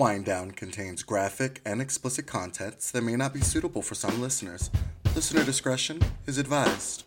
Wind Down contains graphic and explicit contents that may not be suitable for some listeners. Listener discretion is advised.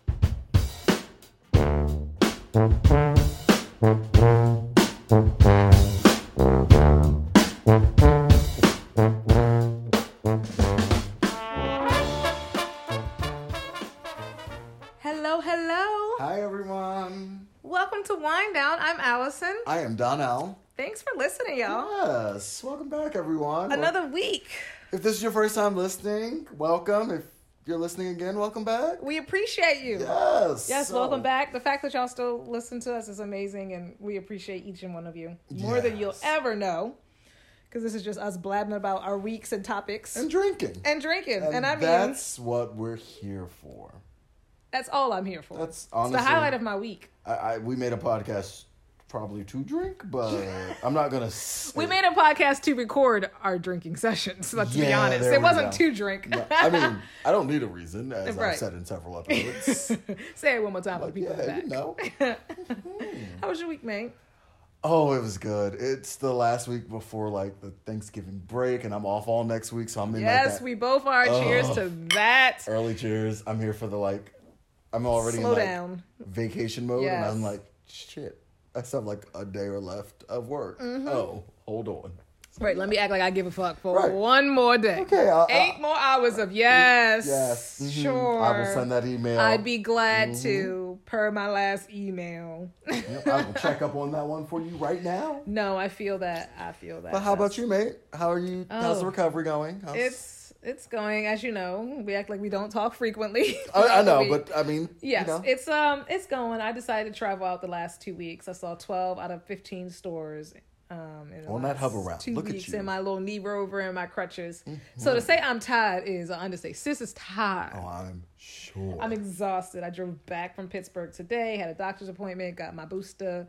Everyone. Another week. If this is your first time listening, welcome. If you're listening again, welcome back. We appreciate you. Yes. Yes, so- welcome back. The fact that y'all still listen to us is amazing, and we appreciate each and one of you more than you'll ever know. Because this is just us blabbing about our weeks and topics And drinking. and drinking. And, And I mean, that's what we're here for. that's all I'm here for. That's it's honestly. the highlight of my week. I, I we made a podcast probably to drink, but I'm not gonna. We made a podcast to record our drinking sessions. Let's be honest. It wasn't go. to drink. Yeah, I mean, I don't need a reason, as Right. I've said in several episodes. Say it one more time for But people yeah, you know. How was your week, mate? Oh, it was good. It's the last week before like the Thanksgiving break, and I'm off all next week, so I'm in like Yes, that we both are. Cheers to oh. that. early cheers. I'm here for the like. I'm already Slow in like down. vacation mode, and I'm like, shit. I still have like a day or left of work. Mm-hmm. Oh, hold on. Wait, let me act like I give a fuck for Right. one more day. Okay, I'll- 8 I'll- more hours of yes. Yes, mhm. Sure. I will send that email. I'd be glad Mm-hmm. to, per my last email. Yep, I will check up on that one for you right now. no, I feel that. I feel that. But how about you, mate? How are you? How's the Oh. recovery going? How's- It's it's going as you know. We act like we don't talk frequently. I, I know, but I mean, Yes, you know. it's um it's going. I decided to travel out the last two weeks. I saw twelve out of fifteen stores. Um, On that hover round. two Look at weeks you. in my little knee rover and my crutches. So to say I'm tired is an understatement. Sis is tired. oh, I'm sure. I'm exhausted. I drove back from Pittsburgh today. Had a doctor's appointment. Got my booster.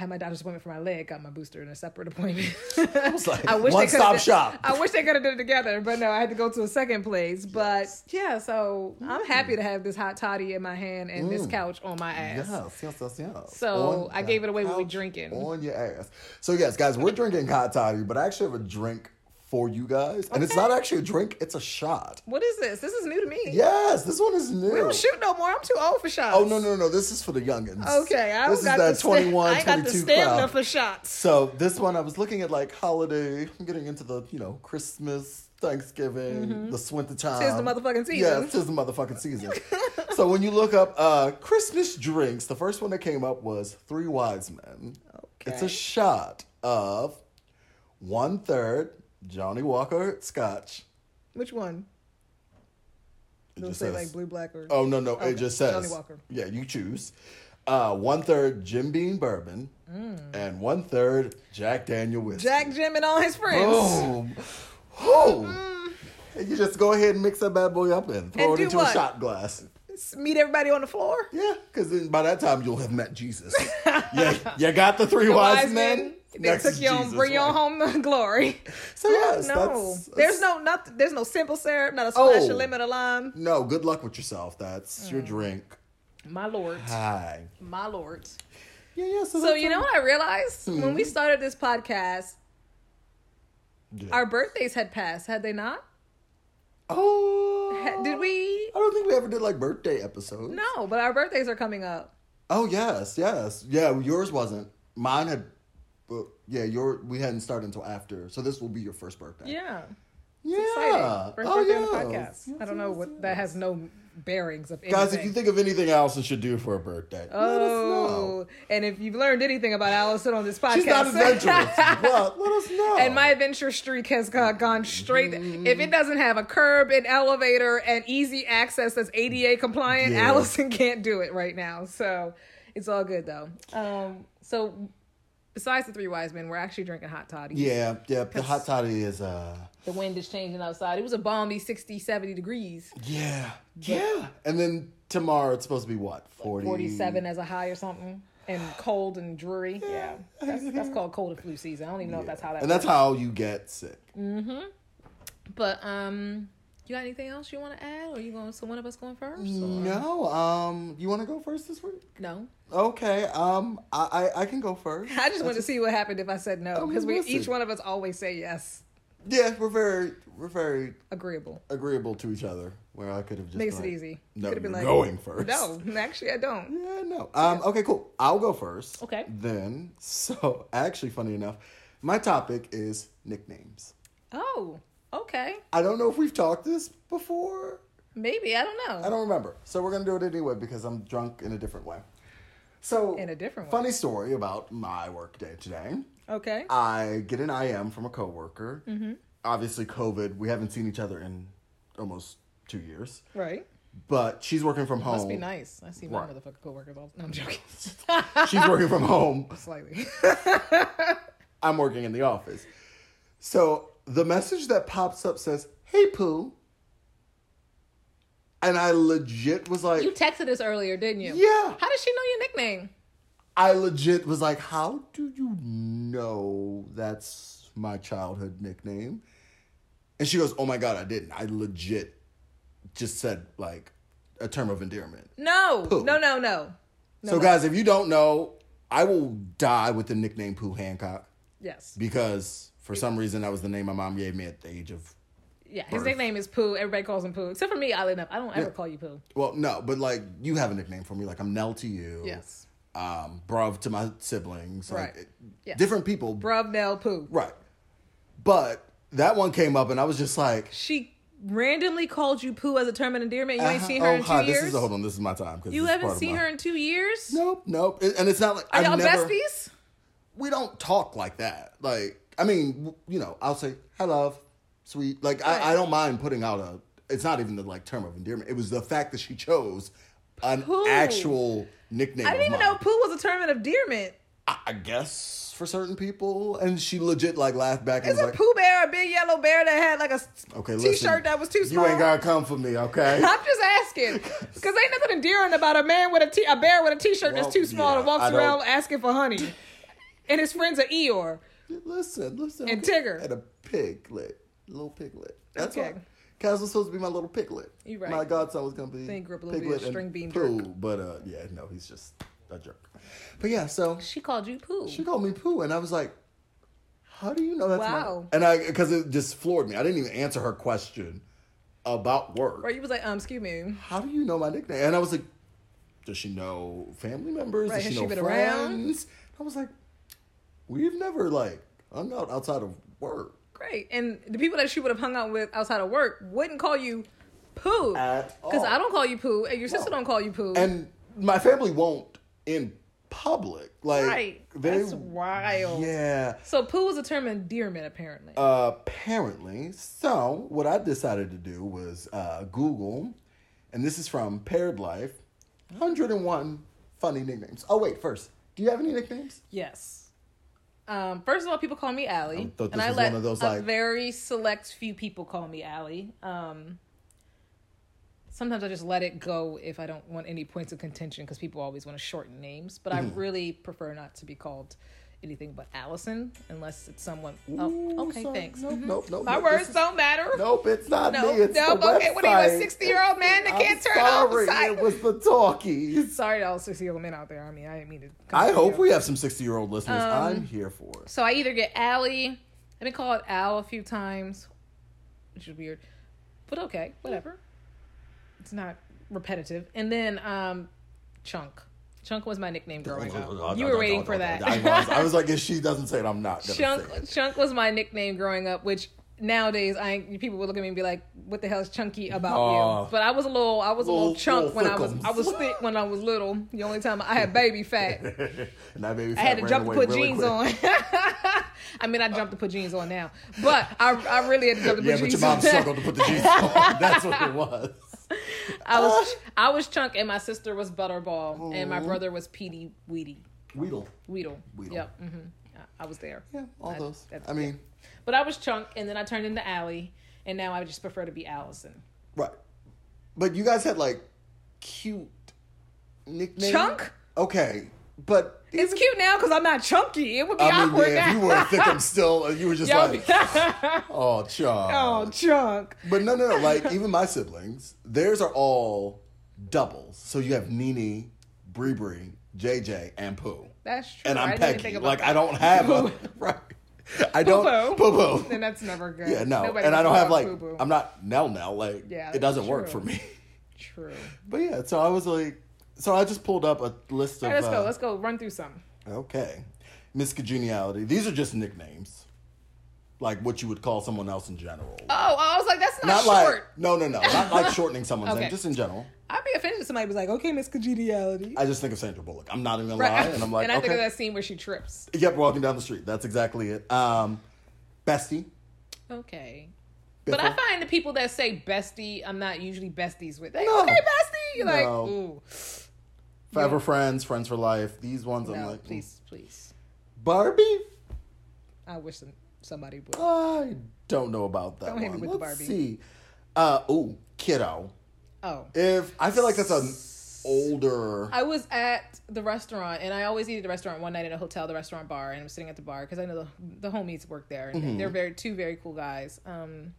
I had my doctor's appointment for my leg. Got my booster in a separate appointment. I was like, they one could've stop did- shop. I wish they could have done it together, but no, I had to go to a second place. But yeah, so I'm happy to mm. have this hot toddy in my hand and this mm. couch on my ass. Yes, yes, yes, yes. So, On I gave it away when we drinking. On your ass. So yes, guys, we're drinking hot toddy, but I actually have a drink for you guys, and it's not actually a drink; it's a shot. What is this? This is new to me. Yes, this one is new. We don't shoot no more. I'm too old for shots. Oh no, no, no! This is for the youngins. Okay, I this is that the sta- 21, I ain't got the 22 stamina crowd. for shots. So this one, I was looking at like holiday. I'm getting into the you know Christmas, Thanksgiving, the winter time. Mm-hmm. Tis the motherfucking season. Yeah, tis the motherfucking season. so when you look up uh Christmas drinks, the first one that came up was Three Wise Men. Okay. It's a shot of one third Johnnie Walker Scotch. Which one? It Don't just say says- like blue, black, or Oh no, no, Okay, it just says Johnnie Walker. Yeah, you choose. Uh, one third Jim Beam bourbon and one third Jack Daniel whiskey. Mm. Jack Jim and all his friends. Boom. Boom. And you just go ahead and mix that bad boy up and throw And it into what? a shot glass. Meet everybody on the floor. Yeah, because by that time you'll have met Jesus. yeah, you got the three The wise, men. They Next took you on, bring you on home the glory. So yes, no, that's, there's no nothing. There's no simple syrup, not a splash Oh. of lemon or lime. no. Good luck with yourself. That's Mm. your drink. My lord, Hi. my lord. Yeah, yeah. So, So you know what I realized when we started this podcast, Yeah. our birthdays had passed, had they not? oh, Ha- Did we? I don't think we ever did like birthday episodes. No, but our birthdays are coming up. Oh yes, yes, yeah. Yours wasn't. Mine had. Well, yeah, your we hadn't started until after, so this will be your first birthday. Yeah. yeah. Exciting. First oh, birthday yeah. on the podcast. Yes, I don't know yes, what yes. that has no bearings of anything. Guys, if you think of anything else you should do for a birthday, let us know. Oh, and if you've learned anything about Allison on this podcast, She's not adventurous, but let us know. and my adventure streak has gone, gone straight. If it doesn't have a curb, an elevator, and easy access that's ADA compliant, Yeah. Allison can't do it right now. So it's all good though. Um, so besides the three wise men, we're actually drinking hot toddy. yeah, yeah. The hot toddy is uh, The wind is changing outside. It was a balmy 60, 70 degrees. yeah, yeah. And then tomorrow it's supposed to be what 40? 47 as a high or something. And cold and dreary. Yeah. That's, that's called cold and flu season. I don't even know if that's how that And that's how you get sick. Mm-hmm. But um You got anything else you want to add, or you going? So one of us going first? or- No. Um, you want to go first this week? No. Okay. Um, I I, I can go first. I just want to see what happened if I said no, I mean, because we each one of us always say yes. Yeah, we're very we're very Agreeable. agreeable to each other. Where I could have just Makes it easy. No, Could have been like going first. No, actually, I don't. Yeah, no. Um, okay, cool. I'll go first. Okay. Then, so actually, funny enough, my topic is nicknames. Oh, okay. I don't know if we've talked this before. Maybe I don't know. I don't remember. So we're gonna do it anyway because I'm drunk in a different way. So In a different way. Funny story about my work day today. Okay. I get an IM from a coworker. Mm-hmm. Obviously, COVID. We haven't seen each other in almost two years. Right. But she's working from home. Must be nice. I see my Right. motherfucking coworkers all. No, I'm joking. She's working from home. Slightly. I'm working in the office. So the message that pops up says, "Hey Pooh," and I legit was like, you texted us earlier, didn't you? "Yeah." How does she know your nickname? I legit was like, "How do you know that's my childhood nickname?" And she goes, "Oh my god, I didn't. I legit just said like a term of endearment." No. Pooh. No. No. No. No, so no. guys, if you don't know, I will die with the nickname Pooh Hancock Yes. because for some reason that was the name my mom gave me at the age of Yeah. His Birth. nickname is Pooh. Everybody calls him Pooh, except for me. Oddly enough, I don't ever Yeah. call you Pooh. Well, no, but like you have a nickname for me. Like I'm Nell to you. Yes. Um, bruv to my siblings. Right. it- Yes. different people. Bruv Nell Pooh. Right. But that one came up and I was just like, She randomly called you Pooh as a term of endearment. You ain't uh-huh. seen her oh, in two hi, years. This is hold on. This is my time. you haven't seen my- her in two years. Nope, nope. And it's not like Are I've y'all never, besties? We don't talk like that. Like I mean, you know, I'll say hi, love, sweet. Like Right. I, I don't mind putting out a. It's not even the like term of endearment. It was the fact that she chose an Pooh. actual nickname. I didn't even mine. know Pooh was a term of endearment. I I guess for certain people, and she legit like laughed back and was a like, Pooh Bear a big yellow bear that had like a "Okay, t-shirt listen, that was too small? You ain't gotta come for me, okay?" I'm just asking because ain't nothing endearing about a man with a t- a bear with a t-shirt Well, that's too small yeah, and walks around asking for honey, and his friends are Eeyore. Listen, listen, And. Tigger. and a piglet, little piglet. That's Okay. all. Kaz was supposed to be my little piglet. You're right. My godson was gonna be Then he grew up a little bit piglet and string bean Pooh, but uh, yeah, no, he's just a jerk. But yeah, so She called you Pooh. she called me Pooh, and I was like, "How do you know that's Wow. my?" And I because it just floored me. I didn't even answer her question about work. Right? You was like, um, excuse me. how do you know my nickname? And I was like, does she know family members? Right, Does has she she know been around? friends? I was like, we've never like hung out outside of work Great. And the people that she would have hung out with outside of work wouldn't call you poo. at Because. I don't call you poo, and your sister No. don't call you poo. And my family won't in public. Like right. they, That's wild. Yeah. So poo was a term of endearment, apparently. apparently. So what I decided to do was uh, Google, and this is from Paired Life, 101 funny nicknames. Oh wait, first, do you have any nicknames? yes. Um, first of all, people call me I Allie, thought this and I let one of those, a like- very select few people call me Allie. Um, sometimes I just let it go if I don't want any points of contention because people always want to shorten names. But Mm-hmm. I really prefer not to be called anything but Allison unless it's someone. Oh, okay, sorry. thanks. Nope, Mhm. nope, nope. My nope. words don't matter. Nope, it's not No, me. It's no, the okay, what are you, a 60-year-old man that I'm can't turn off the sorry? It was the talkies. Sorry to all sixty year old men out there. I mean, I didn't mean to. I hope you. we have some sixty-year-old listeners. Um, I'm here for it. So I either get Allie. I've been called Al a few times, which is weird, but okay, whatever. It's not repetitive. And then um, Chunk. Chunk was my nickname growing up. You were waiting for that. I was, I was like, if she doesn't say it, I'm not Chunk. Chunk was my nickname growing up, which nowadays I people would look at me and be like, "What the hell is chunky about Oh. you?" But I was a little, I was a little Little- chunk little when I was. I was thick when I was little. The only time I had baby fat. and that baby I had to jump to put really jeans quick. on. I mean, I jumped to put jeans on now, but I, I really had to jump to put Yeah, but jeans your mom on. struggled to put the jeans on. That's what it was. I was I was chunk, and my sister was butterball, and my brother was Petey Weedy Weedle. Weedle. Weedle. Yep. Mm-hmm. I, I was there, Yeah, all I- those. that's- I mean, but I was chunk, and then I turned into Allie, and now I just prefer to be Allison. right. But you guys had like cute nicknames. Chunk? Okay. But It's cute now because I'm not chunky. It would be I mean, awkward yeah, now. if you were thick and still, uh, you were just Yo, like, oh, chunk. oh, chunk. But no, no, no. Like even my siblings, theirs are all doubles. So you have Nene, Bree Bree, JJ, and Pooh. That's true. And I I'm think Peggy. Like that. I don't have a right. I don't Poo-poo. poo poo. Then that's never good. Yeah, no, Nobody and I don't have like boo-boo. I'm not Nell Nell. Like Yeah, it doesn't that's work for me. True. But yeah, so I was like, so I just pulled up a list of. All right, let's uh, go. Let's go. Run through some. Okay. Miss Congeniality. These are just nicknames. Like what you would call someone else in general. Oh, I was like, that's not not, like no no no. Not like shortening someone's Okay. name, just in general. I'd be offended if somebody was like, okay, Miss Congeniality. I just think of Sandra Bullock. I'm not even gonna Right. lie. And I'm like, and I okay. think of that scene where she trips. Yep, walking down the street. That's exactly it. Um Bestie. Okay. But I find the people that say bestie, I'm not usually besties with. Like, No. okay, bestie. You're like, ooh. Forever friends, friends for life. These ones I'm No, like mm. please, please. Barbie? I wish some, somebody would. I don't know about that Don't hit me one. with the Let's Barbie. see. Uh ooh, kiddo. Oh. If I feel like that's an older I was at the restaurant, and I always eat at the restaurant one night in a hotel, the restaurant bar, and I'm sitting at the bar because I know the, the homies work there, and Mm-hmm. they're very two very cool guys. Um,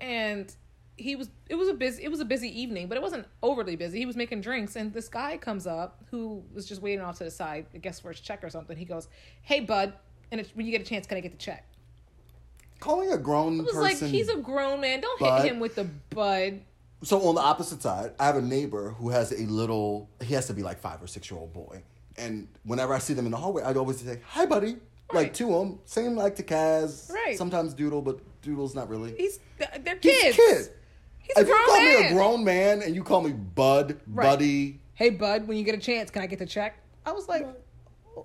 and he was it was a busy it was a busy evening, but it wasn't overly busy. He was making drinks, and this guy comes up who was just waiting off to the side, I guess for his check or something. He goes, "Hey, bud." And it's, when you get a chance, can I get the check? calling a grown person like, he's a grown man. Don't bud. hit him with the bud. So on the opposite side, I have a neighbor who has a little. He has to be like five or six year old boy, and whenever I see them in the hallway, I'd always say, "Hi, buddy," like to him. Same like to Kaz. Right. Sometimes Doodle, but Doodle's not really. He's they're He's kids. He's a If you call man. me a grown man and you call me Bud, Right. Buddy, hey, bud, when you get a chance, can I get the check? I was like,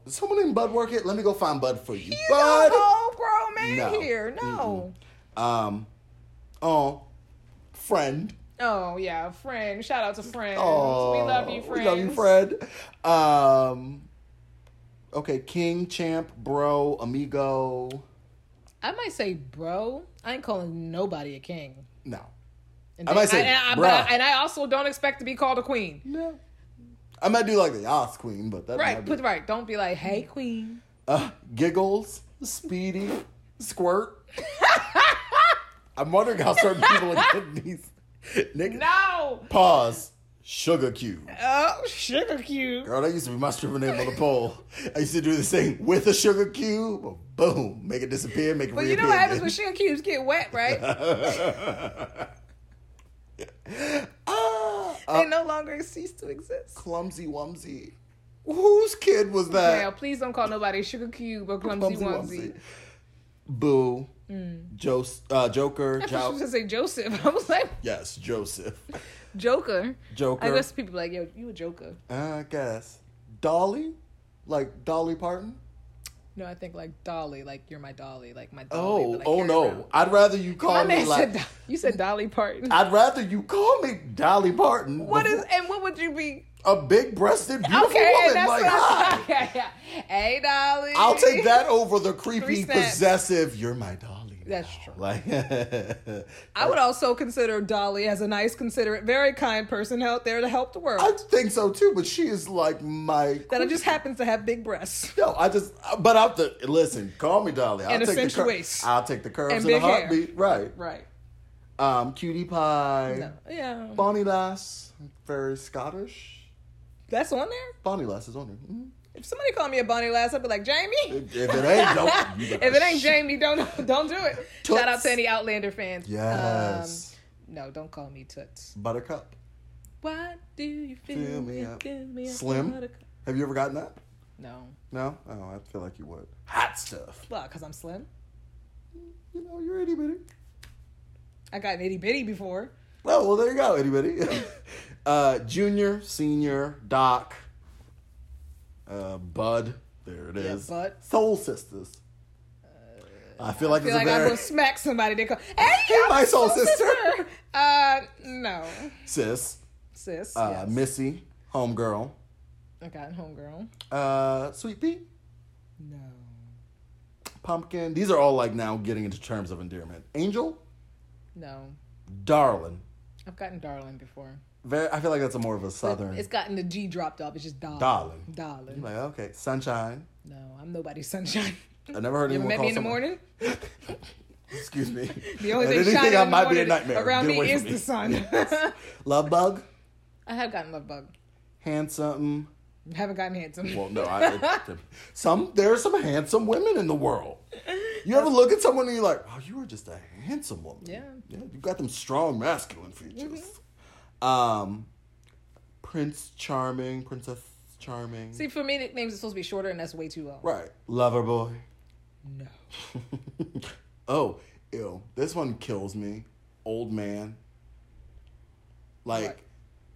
someone named Bud work it. Let me go find Bud for you, he's Bud. a whole grown man No. here. No. Um, oh, friend. Oh yeah, friend. Shout out to friends. Oh, we love you, friends. We love you, Fred. Um, okay, King, Champ, Bro, Amigo. I might say, bro. I ain't calling nobody a king. No, And I might say, and I, but bruh. I- and I also don't expect to be called a queen. no. I might do like the Yas Queen, but that Right, put right. Don't be like, hey, queen. uh, Giggles, Speedy, Squirt. I'm wondering how certain people are getting these. Nick, No. Pause. Sugar Cube. Oh, sugar cube. Girl, that used to be my stripper name on the pole. I used to do this thing with a sugar cube. Boom. Make it disappear, make it But you know what happens when sugar cubes get wet, right? ah, they no longer cease to exist. clumsy Wumsy. Whose kid was that? Now, please don't call nobody sugar cube or clumsy, onesie. Boo. Jos- uh, Joker. I Jo- was gonna say Joseph. I was like, yes, Joseph. Joker. Joker. I guess people like, yo, you a Joker. I guess. Dolly? Like Dolly Parton? No, I think like Dolly, like you're my Dolly, like my Dolly. Oh, oh no. around. I'd rather you My call me man like. said, you said Dolly Parton. I'd rather you call me Dolly Parton. What is, and what would you be? a big breasted, beautiful okay, woman? that's Like, what hi. Yeah, yeah. Hey, Dolly. I'll take that over the creepy, possessive. You're my Dolly. That's true. Like, I would also consider Dolly as a nice, considerate, very kind person out there to help the world. I think so too. But she is like my. that it just happens to have big breasts. No, I just. But I'll the listen. Call me Dolly. I'll And take the cur- waist. I'll take the curves And in a big hair. heartbeat. Right. Right. Um, cutie pie. No. Yeah. Bonnie Lass. Very Scottish. That's on there. Bonnie Lass is on there. Mhm. If somebody called me a Bonnie Lass, I'd be like, Jamie. If it ain't, don't. if it ain't Jamie, don't don't do it. Toots. Shout out to any Outlander fans. Yes. Um, no, don't call me Toots. Buttercup. Why do you feel, Fill me up. Me Slim? buttercup? Have you ever gotten that? No. No. Oh, I feel like you would. Hot stuff. Well, because I'm slim. You know, you're itty bitty. I got an itty bitty before. Oh, well, there you go, itty bitty. uh, junior, senior, Doc, uh, Bud. There it Yeah, is. Bud. Soul Sisters. I feel like I feel it's like very will smack somebody. They go, hey, Hey, I'm my soul sister." Uh, no, sis. sis. Uh, yes. Missy, homegirl. I got homegirl. Uh, Sweet Pea, No. Pumpkin. These are all like now getting into terms of endearment. Angel, No. Darling. I've gotten darling before. Very, I feel like that's a more of a southern It's gotten the G dropped off. It's just darling. darling. Darling. I'm like, okay, sunshine. No, I'm nobody's sunshine. I never heard You anyone met call me in the morning? Excuse me. The only thing anything I might be a nightmare. around me is from the sun. Love bug, I have gotten love bug. handsome. Haven't gotten handsome. Well, no, I, some there are some handsome women in the world. You ever look at someone and you're like, "Oh, you are just a handsome woman." Yeah. yeah, you got them strong masculine features. Mm-hmm. Um, Prince Charming, Princess Charming, See, for me, nicknames are supposed to be shorter, and that's way too long. right? Lover boy. No. oh, ew. This one kills me. Old man. Like What?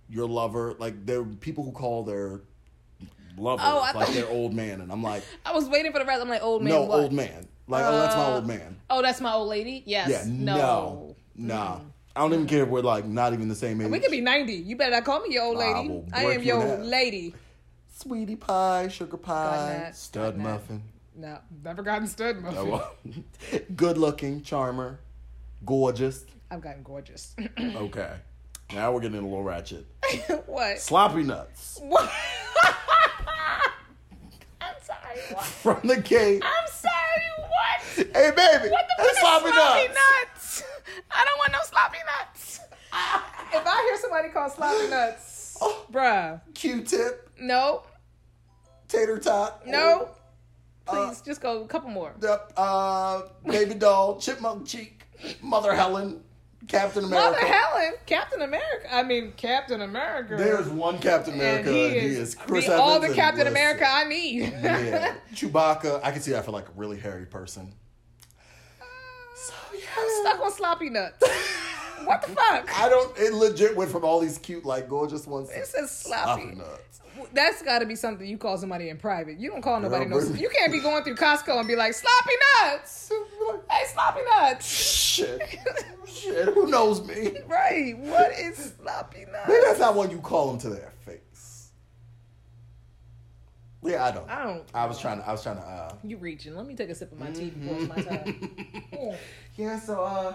your lover. Like there are people who call their lover Oh, like thought- their old man, and I'm like, I was waiting for the rest. I'm like, old man. no, what? old man. Like, oh, that's my Uh, old man. Oh, that's my old lady. Yes. Yeah, no. no, nah. I don't even care if we're like not even the same age. We could be 90. You better not call me your old I lady. will I, am your half. lady. sweetie pie, sugar pie, stud muffin. No, never gotten stud muffin. Good looking, charmer, gorgeous. I've gotten gorgeous. Okay, now we're getting a little ratchet. what? Sloppy nuts What? I'm sorry. What? from the gate. I'm sorry. What? Hey, baby, What the fuck sloppy sloppy nuts. nuts? I don't want no sloppy nuts. if I hear somebody call sloppy nuts, Oh. bruh, Q-tip, no, tater tot. no. Uh, Please, just go a couple more. Yep. Uh, baby doll, chipmunk cheek, Mother Helen, Captain America. Mother Helen, Captain America. I mean, Captain America. There's one Captain America, and and he he is, is Chris the- all the Captain. America I need. yeah, Chewbacca. I can see that for like a really hairy person. So oh, I'm stuck on sloppy nuts. what the fuck? I don't. It legit went from all these cute, like gorgeous ones. It says sloppy. nuts. That's got to be something you call somebody in private. You don't call nobody no. You can't be going through Costco and be like sloppy nuts. Hey, sloppy nuts. Shit, shit. Who knows me? Right. What is sloppy nuts? Maybe that's not one you call them to their face. Yeah, I don't. I don't. I was trying to. I was trying to. uh You reaching? Let me take a sip of my tea before it's my time. Mm. Yeah. So uh,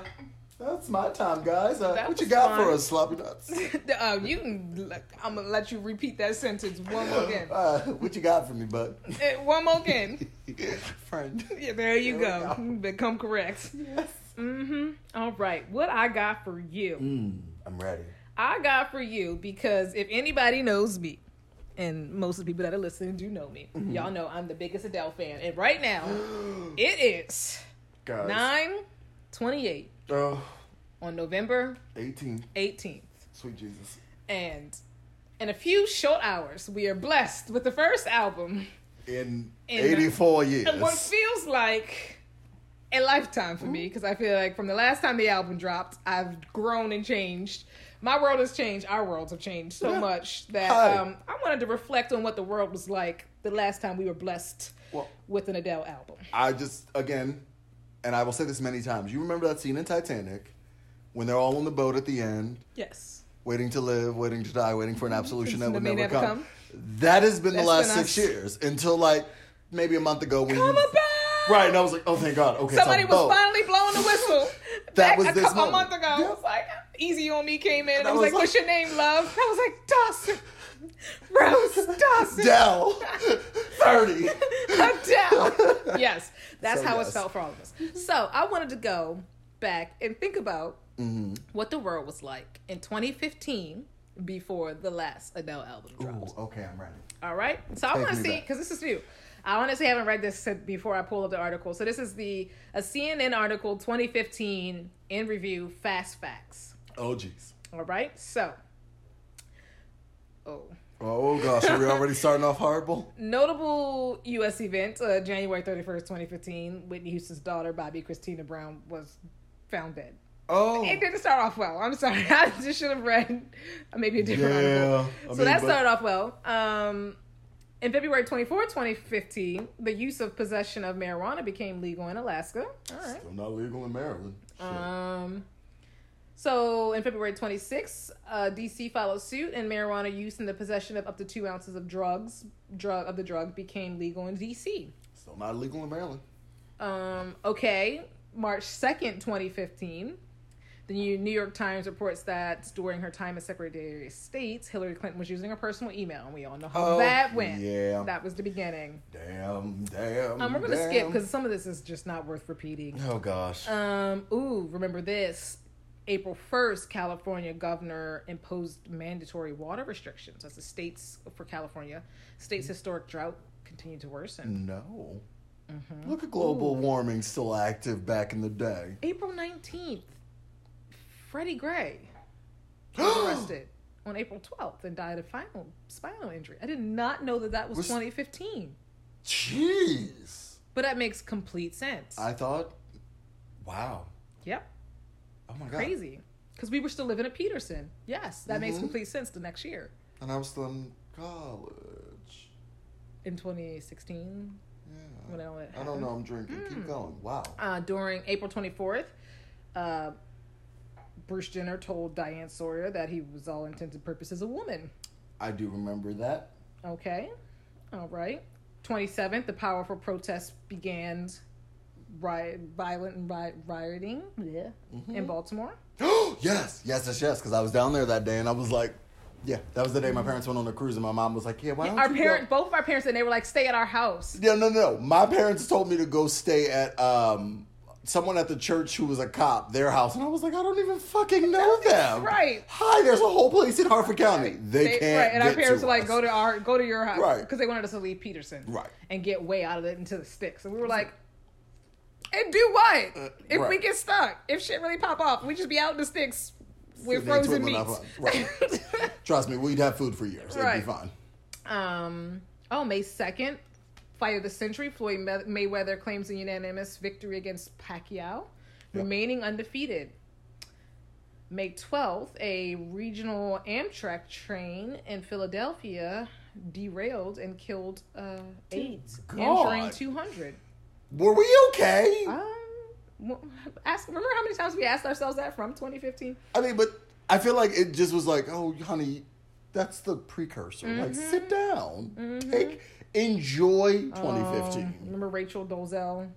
that's my time, guys. Uh, what you got for us, sloppy nuts? uh, you can. I'm gonna let you repeat that sentence one more again. Uh, what you got for me, bud? Eh, one more again. Friend. Yeah, there you There go. go. Become correct. Yes. Mm-hmm. All right. What I got for you. Mm, I'm ready. I got for you because if anybody knows me, and most of the people that are listening do know me, Mm-hmm. y'all know I'm the biggest Adele fan. And right now, it is Guys. 9 28 Oh, on November 18. 18th. Sweet Jesus. And in a few short hours, we are blessed with the first album In, In 84 years. And what feels like a lifetime for me because I feel like from the last time the album dropped, I've grown and changed. My world has changed. Our worlds have changed so Yeah. much that um, I wanted to reflect on what the world was like the last time we were blessed Well, with an Adele album. I just, again, and I will say this many times. You remember that scene in Titanic when they're all on the boat at the end, Yes. waiting to live, waiting to die, waiting for an absolution that would never never come. come. That has been the last been six us. years until like maybe a month ago when Come you. Right, and I was like, oh, thank God. Okay, Somebody was finally blowing the whistle. That was a this couple a moment. month ago. Yeah. It was like Easy on Me came in and it was, was like, like- "What's your name, love?" I was like, "Dawson, Rose Dawson." Dell, 30. Adele. Yes, that's So, how yes. it felt for all of us. So I wanted to go back and think about Mm-hmm. what the world was like in 2015 before the last Adele album dropped. Ooh, okay, I'm ready. All right. So I want to see because this is new. I honestly haven't read this before I pulled up the article. So this is the a CNN article 2015 in review Fast Facts. Oh, geez. All right. So. Oh. Oh, gosh. Are we already starting off horrible? Notable U.S. event, uh, January 31st, 2015. Whitney Houston's daughter, Bobbi Kristina Brown, was found dead. Oh. It didn't start off well. I'm sorry. I just should have read maybe a different Yeah, article. I so mean, that started off well. Um, in February 24, 2015, the use of possession of marijuana became legal in Alaska. All right. Still not legal in Maryland. Shit. Um, so in February 26, uh, DC followed suit, and marijuana use in the possession of up to two ounces of drugs, drug of the drug, became legal in DC. Still not legal in Maryland. Um, okay, March 2nd, 2015, The New York Times reports that during her time as Secretary of State, Hillary Clinton was using her personal email, and we all know how Oh, that went. yeah. That was the beginning. Damn, damn. Um, we're gonna damn. skip because some of this is just not worth repeating. Oh gosh. Um, ooh, remember this? April 1st, California governor imposed mandatory water restrictions as the states for California. State's historic drought continued to worsen. no. Mm-hmm. Look at global warming still active back in the day. April 19th, Freddie Gray was arrested on April 12th and died of final spinal injury. I did not know that that was, Was- 2015, Jeez. but that makes complete sense. I thought, wow. yep, Oh my god. crazy. Because we were still living at Peterson. Yes, that makes Mhm. complete sense the next year. And I was still in college. In 2016, Yeah. that I don't know. I'm drinking. Keep Mm. going. Wow. Uh, during April 24th, uh, Bruce Jenner told Diane Sawyer that he was all intents and purposes a woman. I do remember that. Okay. All right. 27th, the powerful protests began riot, violent and riot, rioting yeah, Mm-hmm. in Baltimore. yes, yes, yes, yes. Because I was down there that day, and I was like, yeah, that was the day my parents went on a cruise, and my mom was like, yeah, why don't Our you parent, Go? both of our parents, and they were like, "Stay at our house." Yeah, no, no, no. My parents told me to go stay at um someone at the church who was a cop, their house, and I was like, I don't even fucking know them. Right. Hi, there's a whole place in Harford County. They, can't. right, and our parents were like, us. "Go to our, go to your house," Right. because they wanted us to leave Peterson, Right. and get way out of it into the sticks. And we were like, "And do what Uh, if we get stuck? If shit really pop off, we just be out in the sticks with frozen meats." Right. Trust me, we'd have food for years. It'd Right. be fine. Um. Oh, May second, fight of the century. Floyd Mayweather claims a unanimous victory against Pacquiao, remaining undefeated. May twelfth, a regional Amtrak train in Philadelphia derailed and killed uh, eight, God. injuring two hundred. Were we okay? Um. Ask. Remember how many times we asked ourselves that from 2015? I mean, but I feel like it just was like, oh, honey, that's the precursor. Like, Mm-hmm. sit down, take, enjoy 2015. Um, remember Rachel Dolezal?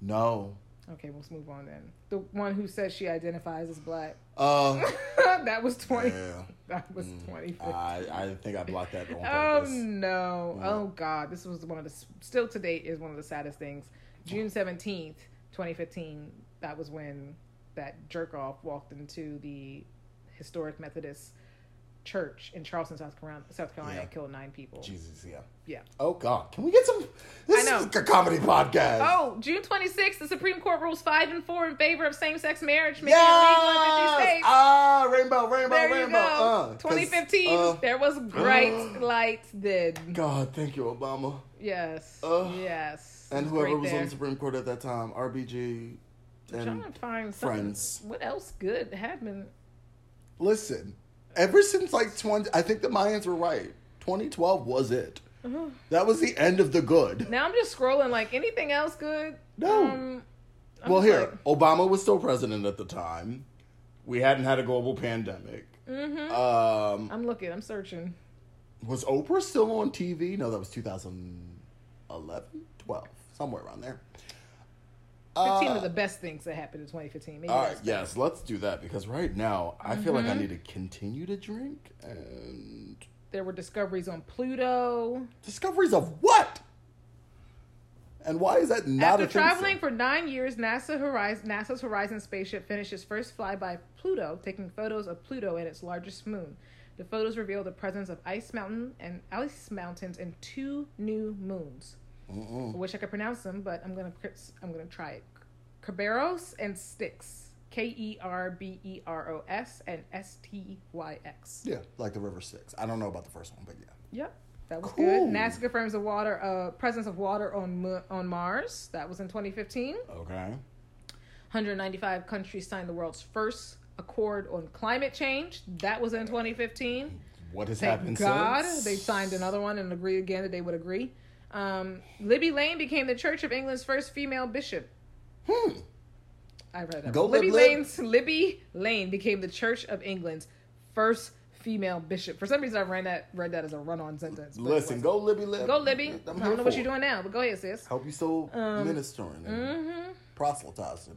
no. Okay, let's move on then. The one who says she identifies as black. Uh, that was 20. yeah. That was 20. I, I think I blocked that on Oh purpose. no. Oh god, this was one of the still to date is one of the saddest things. June 17th, 2015, that was when that jerk off walked into the historic Methodist church in Charleston, South Carolina, South Carolina Yeah. killed 9 people. Jesus, yeah. Yeah. Oh, God. Can we get some. This I know. is a comedy podcast. Oh, June 26th, the Supreme Court rules 5 and 4 in favor of same-sex marriage, making it legal in 50 yes! states. Ah, rainbow, rainbow, There rainbow. Uh, 'cause, 2015. uh, there was bright lights then. God, thank you, Obama. Yes. Uh, yes. And whoever was there. on the Supreme Court at that time, RBG. I'm trying to find. Friends. What else good happened? listen, ever since like 20, I think the Mayans were right. 2012 was it. That was the end of the good. Now I'm just scrolling. Like anything else good? No. Um, well, here, like, Obama was still president at the time. We hadn't had a global pandemic. mhm. Um, I'm looking. I'm searching. was Oprah still on TV? No, that was 2011, 12, somewhere around there. 15 Uh, of the best things that happened in 2015. Maybe All right, yes, let's do that because right now I feel like I Mhm. need to continue to drink and There were discoveries on Pluto. discoveries of what? And why is that not After traveling for- for nine years, NASA Horizon, NASA's Horizon spaceship finished its first flyby Pluto, taking photos of Pluto and its largest moon. The photos reveal the presence of ice mountain and ice mountains and two new moons. Mm-mm. I wish I could pronounce them, but I'm gonna I'm gonna try it. Kerberos and Styx. K E R B E R O S and S T Y X. Yeah, like the River Styx. I don't know about the first one, but yeah. Yep, that was Cool. good. NASA confirms the water uh, presence of water on on Mars. That was in 2015. Okay. 195 countries signed the world's first accord on climate change. That was in 2015. What has Thank happened God since? they signed another one and agreed again that they would agree. Um, Libby Lane became the Church of England's first female bishop. Hmm. I read that. Go, Libby Lib, Lib. Lane's Libby Lane became the Church of England's first female bishop. For some reason, I read that read that as a run-on sentence. but Listen, go Libby Lib. go Libby. I'm I don't know what you're doing now, but go ahead, sis. Hope you still Um, ministering and Mm-hmm. proselytizing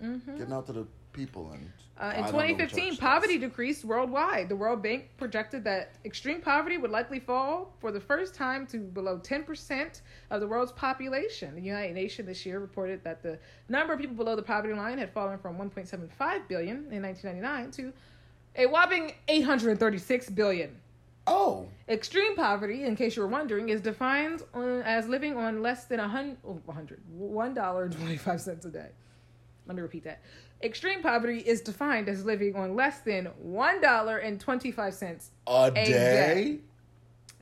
and getting out to the people and. Uh, in don't know what 2015, poverty decreased worldwide. The World Bank projected that extreme poverty would likely fall for the first time to below 10% of the world's population. The United Nations this year reported that the number of people below the poverty line had fallen from 1.75 billion in 1999 to a whopping 836 billion. Oh, Extreme poverty, in case you were wondering, is defined on, as living on less than a hundred, oh, 100, $1.25 a day. Let me repeat that. Extreme poverty is defined as living on less than $1.25. a day. day?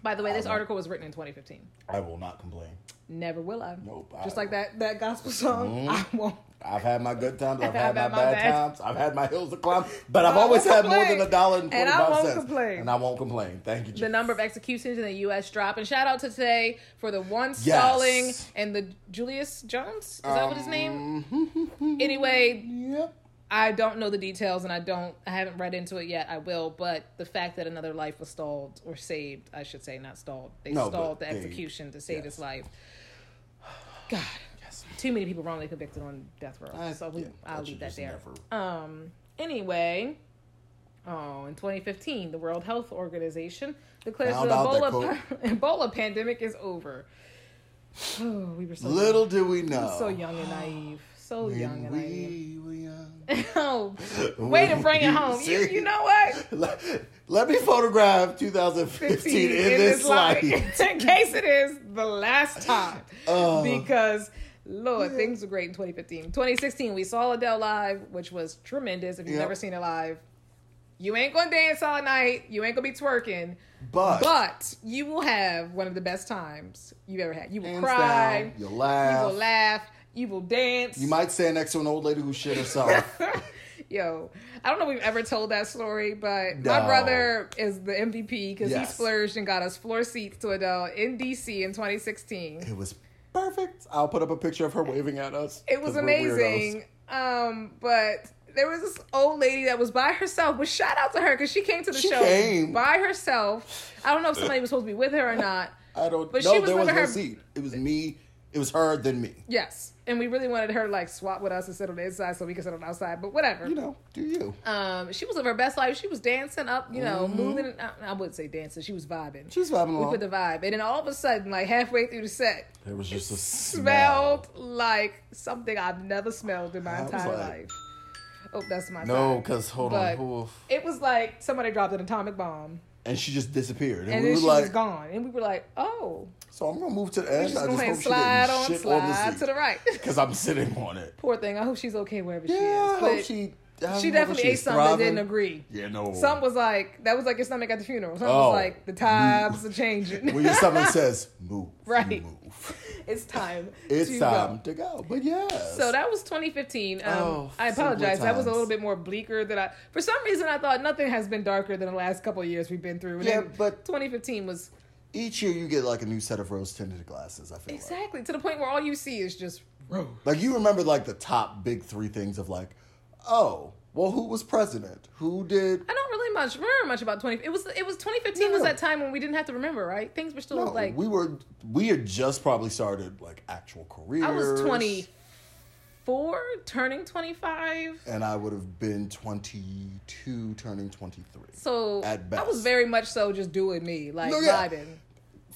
By the way, this article was written in 2015. I will not complain. Never will I. Nope, Just I- like that, that gospel song, Mhm. I won't. I've had my good times. I've I've had my had my bad, bad- times. I've had my hills to climb. But I've always had more than a dollar and And I twenty-five won't cents. complain. And I won't complain. Thank you. The number of executions in the U.S. dropped. And shout out to today for the one Yes. stalling and the Julius Jones. Is that what his name? Um, Anyway, Yep. I don't know the details and I don't I haven't read into it yet. I will, but the fact that another life was stalled or saved, I should say, not stalled. They No, stalled the they- execution to save yes. his life. God. Yes. Too many people wrongly convicted on death row. I- so we, yeah, I'll leave that there. never- Um anyway, oh, in 2015, the World Health Organization declares the Ebola, Ebola pandemic is over. Oh, we were so Little young. do we know. so young and naive. So When young and we were young. oh, way to bring it home. You, you know what? Let, let me photograph 2015 in, this life. in case it is the last time. Oh. because, Lord, Yeah. things were great in 2015. 2016, we saw Adele live, which was tremendous. If you've Yep. never seen it live, you ain't gonna dance all night. You ain't gonna be twerking. But, But you will have one of the best times you've ever had. You will cry. down, you'll laugh. You will laugh. You will dance. You might stand next to an old lady who shit herself. Yo, I don't know if we've ever told that story, but my brother is the MVP because he Yes. splurged and got us floor seats to Adele in DC in 2016. it was perfect. I'll put up a picture of her waving at us. It was amazing. Um, but there was this old lady that was by herself. But shout out to her because she came to the She show came. by herself. I don't know if somebody was supposed to be with her or not. I don't. But no, she was there was no her- seat. It was me. It was her, than me. Yes, and we really wanted her to like swap with us and sit on the inside so we could sit on the outside. But whatever. You know, do you? Um, she was living her best life. She was dancing up, you know, Mhm. moving. I, I wouldn't say dancing. She was vibing. She's vibing we along. put the vibe, and then all of a sudden, like halfway through the set, it was just a smelled smell. like something I've never smelled in my I entire like- life. Oh, that's my No, because hold But- on. Oof. It was like somebody dropped an atomic bomb, And she just disappeared. And, and we then were she like, was gone, and we were like, "Oh, so I'm going to move to the edge. just I just hope she slide on, slide the to the right." Because I'm sitting on it. Poor thing. I hope she's okay wherever she Yeah, is. I But hope she. I she definitely ate something that didn't agree. Yeah, no. Some was like that was like your stomach at the funeral. Some Oh. was like the times are changing. when your stomach says move, Right. move. It's time. It's to time Go. to go. But yeah. So that was 2015. Um, Oh, I apologize. That was a little bit more bleaker than I. For some reason, I thought nothing has been darker than the last couple of years we've been through. And Yeah, but 2015 was each year you get like a new set of rose tinted glasses. I feel like. exactly to the point where all you see is just rose. Like you remember like the top big three things of like, oh, well, who was president? Who did? I don't really much remember much about 20. It was it was 2015 was that time when we didn't have to remember, right? Things were still No, like we were we had just probably started like actual careers. I was 24, turning 25. and I would have been twenty two, turning twenty three. So At best, I was very much so just doing me, like No, yeah. vibing,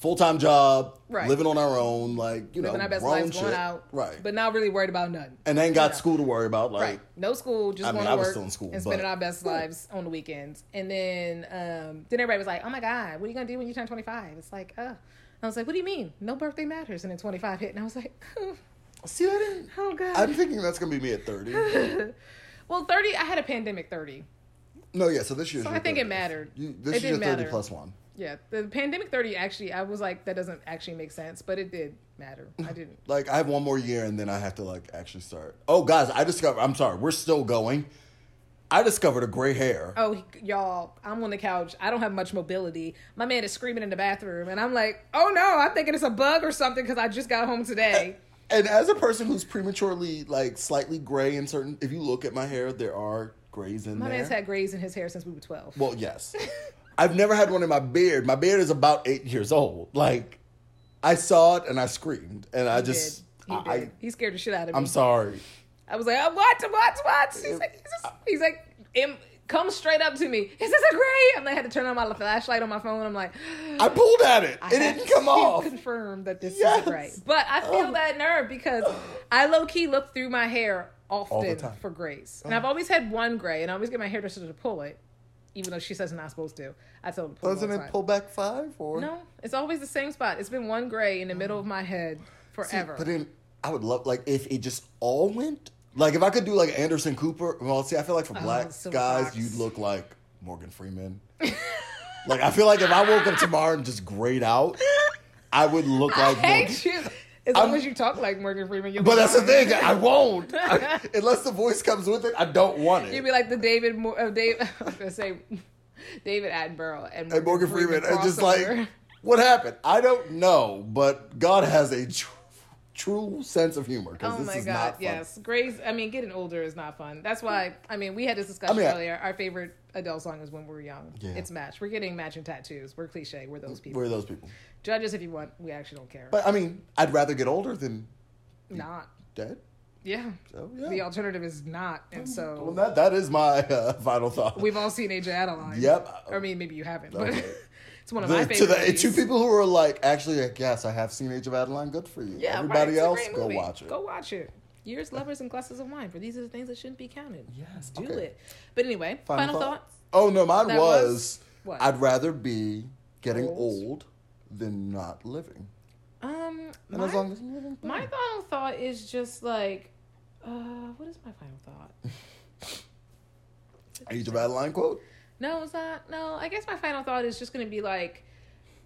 Full time job, Right. living on our own, like you living know, our best lives, going out, right? But not really worried about nothing. and then got Yeah. school to worry about, like right. No school, just I going mean, to I was work still in school, and spending our best lives on the weekends. And then, um, then everybody was like, "Oh my god, what are you gonna do when you turn 25?" It's like, uh. I was like, "What do you mean? No birthday matters." And then 25 hit, and I was like, see, I didn't. "Oh god." I'm thinking that's gonna be me at thirty. well, 30. I had a pandemic 30. no, yeah. So this year. So I think it mattered. You, this It is your thirty matter. plus one. Yeah, the pandemic 30 actually, I was like, that doesn't actually make sense, but it did matter. I didn't. Like I have one more year, and then I have to like actually start. Oh, guys, I discovered. I'm sorry, we're still going. I discovered a gray hair. Oh, y'all, I'm on the couch. I don't have much mobility. My man is screaming in the bathroom, and I'm like, oh no, I'm thinking it's a bug or something because I just got home today. And as a person who's prematurely like slightly gray in certain, if you look at my hair, there are grays in there. My there. man's had grays in his hair since we were 12. well, yes. I've never had one in my beard. My beard is about eight years old. Like, I saw it and I screamed, and I He just, did. He I, did. he scared the shit out of me. I'm sorry. I was like, oh, what, what, what? He's like, he's, just, he's like, "Em- come straight up to me. Is this a gray? And I had to turn on my flashlight on my phone. I'm like, I pulled at it. It didn't come off. Confirm that this Yes. is gray. But I feel Oh. that nerve because I low key look through my hair often for grays, and uh-huh. I've always had one gray, and I always get my hairdresser to pull it, even though she says I'm not supposed to. I told pull. Wasn't it pull back five or No, it's always the same spot. It's been one gray in the middle of my head See, forever. But then I would love like if it just all went. Like if I could do like Anderson Cooper. Well, see, I feel like for oh, black Oh, guys, you'd look like Morgan Freeman. like I feel like if I woke up tomorrow and just grayed out, I would look I like. Morgan. As long I'm- as you talk like Morgan Freeman, you'll But that's the thing. I won't I- unless the voice comes with it. I don't want it. You'd be like the David, Mo- uh, Dave. I was gonna say David Attenborough and and Morgan Freeman, and just like what happened? I don't know, but God has a tr- true sense of humor. Oh this my god, yes. Grace, I mean, getting older is not fun. That's why, I mean, we had this discussion I mean, earlier. Our favorite Adele song is When We Were Young. Yeah. It's Match. We're getting matching tattoos. We're cliche. We're those people. We're those people. Judge us if you want. We actually don't care. But I mean, I'd rather get older than not. dead. Yeah. So yeah. The alternative is not. And so well, that that is my uh, final thought. we've all seen Age of Adaline. Yep. I mean, maybe you haven't, but it's one of The- my to the two people who are like, actually, yes, I have seen Age of Adaline. Good for you. Yeah, Everybody right. Else, go movie. watch it. Go watch it. Years, lovers, and glasses of wine. For these are the things that shouldn't be counted. Yes, Do okay. it. But anyway, final, thoughts. Oh no, mine That was, was- what? I'd rather be getting Old? old, than not living. Um, And my, as long as I'm living, my final thought is just like, uh, what is my final thought? Age of Adaline quote. No, it's not. No, I guess my final thought is just going to be like,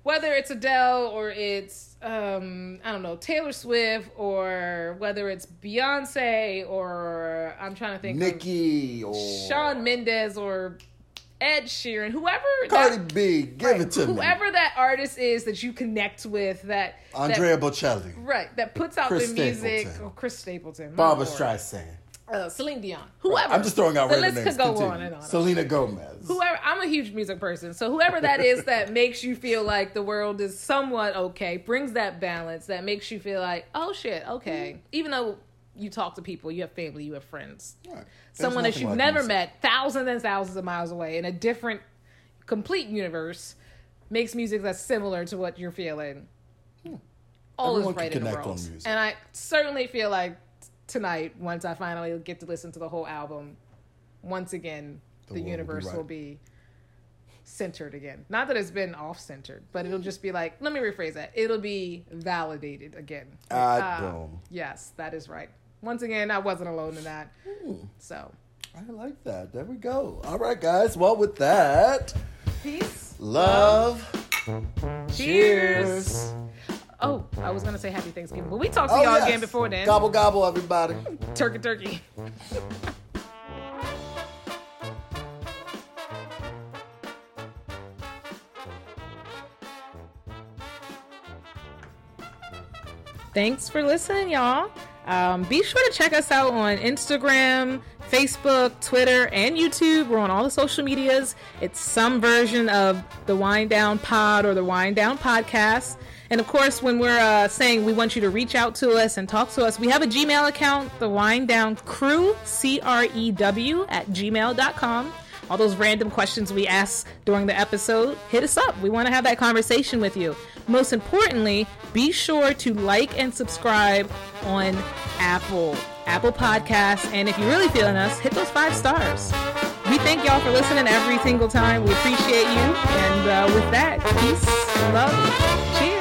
whether it's Adele or it's um I don't know Taylor Swift or whether it's Beyonce or I'm trying to think Nicki or of Shawn Mendes or Ed Sheeran, whoever Cardi that, B. Give right, it to me. whoever that artist is that you connect with that that- Andrea Bocelli. right that puts out Chris the music Stapleton. or Chris Stapleton, my Barbra. Streisand. Uh, Celine Dion, whoever. I'm just throwing out the random list names. could go Continue. on and on. Selena Gomez. whoever I'm a huge music person, so whoever that is that makes you feel like the world is somewhat okay, brings that balance that makes you feel like, oh shit, okay. Even though you talk to people, you have family, you have friends, Right. Someone that you've like never music. met, thousands and thousands of miles away in a different, complete universe, makes music that's similar to what you're feeling. All Everyone is right in the world, and I certainly feel like tonight, once I finally get to listen to the whole album, once again, The the, world will be universe right. will be centered again. Not that it's been off centered, but it'll just be like, let me rephrase that. It'll be validated again. I Ah, don't. Yes, that is right. Once again, I wasn't alone in that. Hmm. So, I like that. There we go. All right, guys. Well, with that, peace. love. Cheers. Oh, I was gonna say happy Thanksgiving, but we talked to Oh, y'all yes. again before then. Gobble gobble, everybody. Turkey, turkey. Thanks for listening, y'all. Um, be sure to check us out on Instagram, Facebook, Twitter, and YouTube. We're on all the social medias. It's some version of the Wind Down Pod or the Wind Down Podcast. And of course, when we're uh, saying we want you to reach out to us and talk to us, we have a Gmail account, the Wind Down Crew, C R E W, at gmail.com. All those random questions we ask during the episode, hit us up. We want to have that conversation with you. Most importantly, be sure to like and subscribe on Apple, Apple Podcasts. And if you're really feeling us, hit those five stars. We thank y'all for listening every single time. We appreciate you. And uh, with that, peace, love, cheers.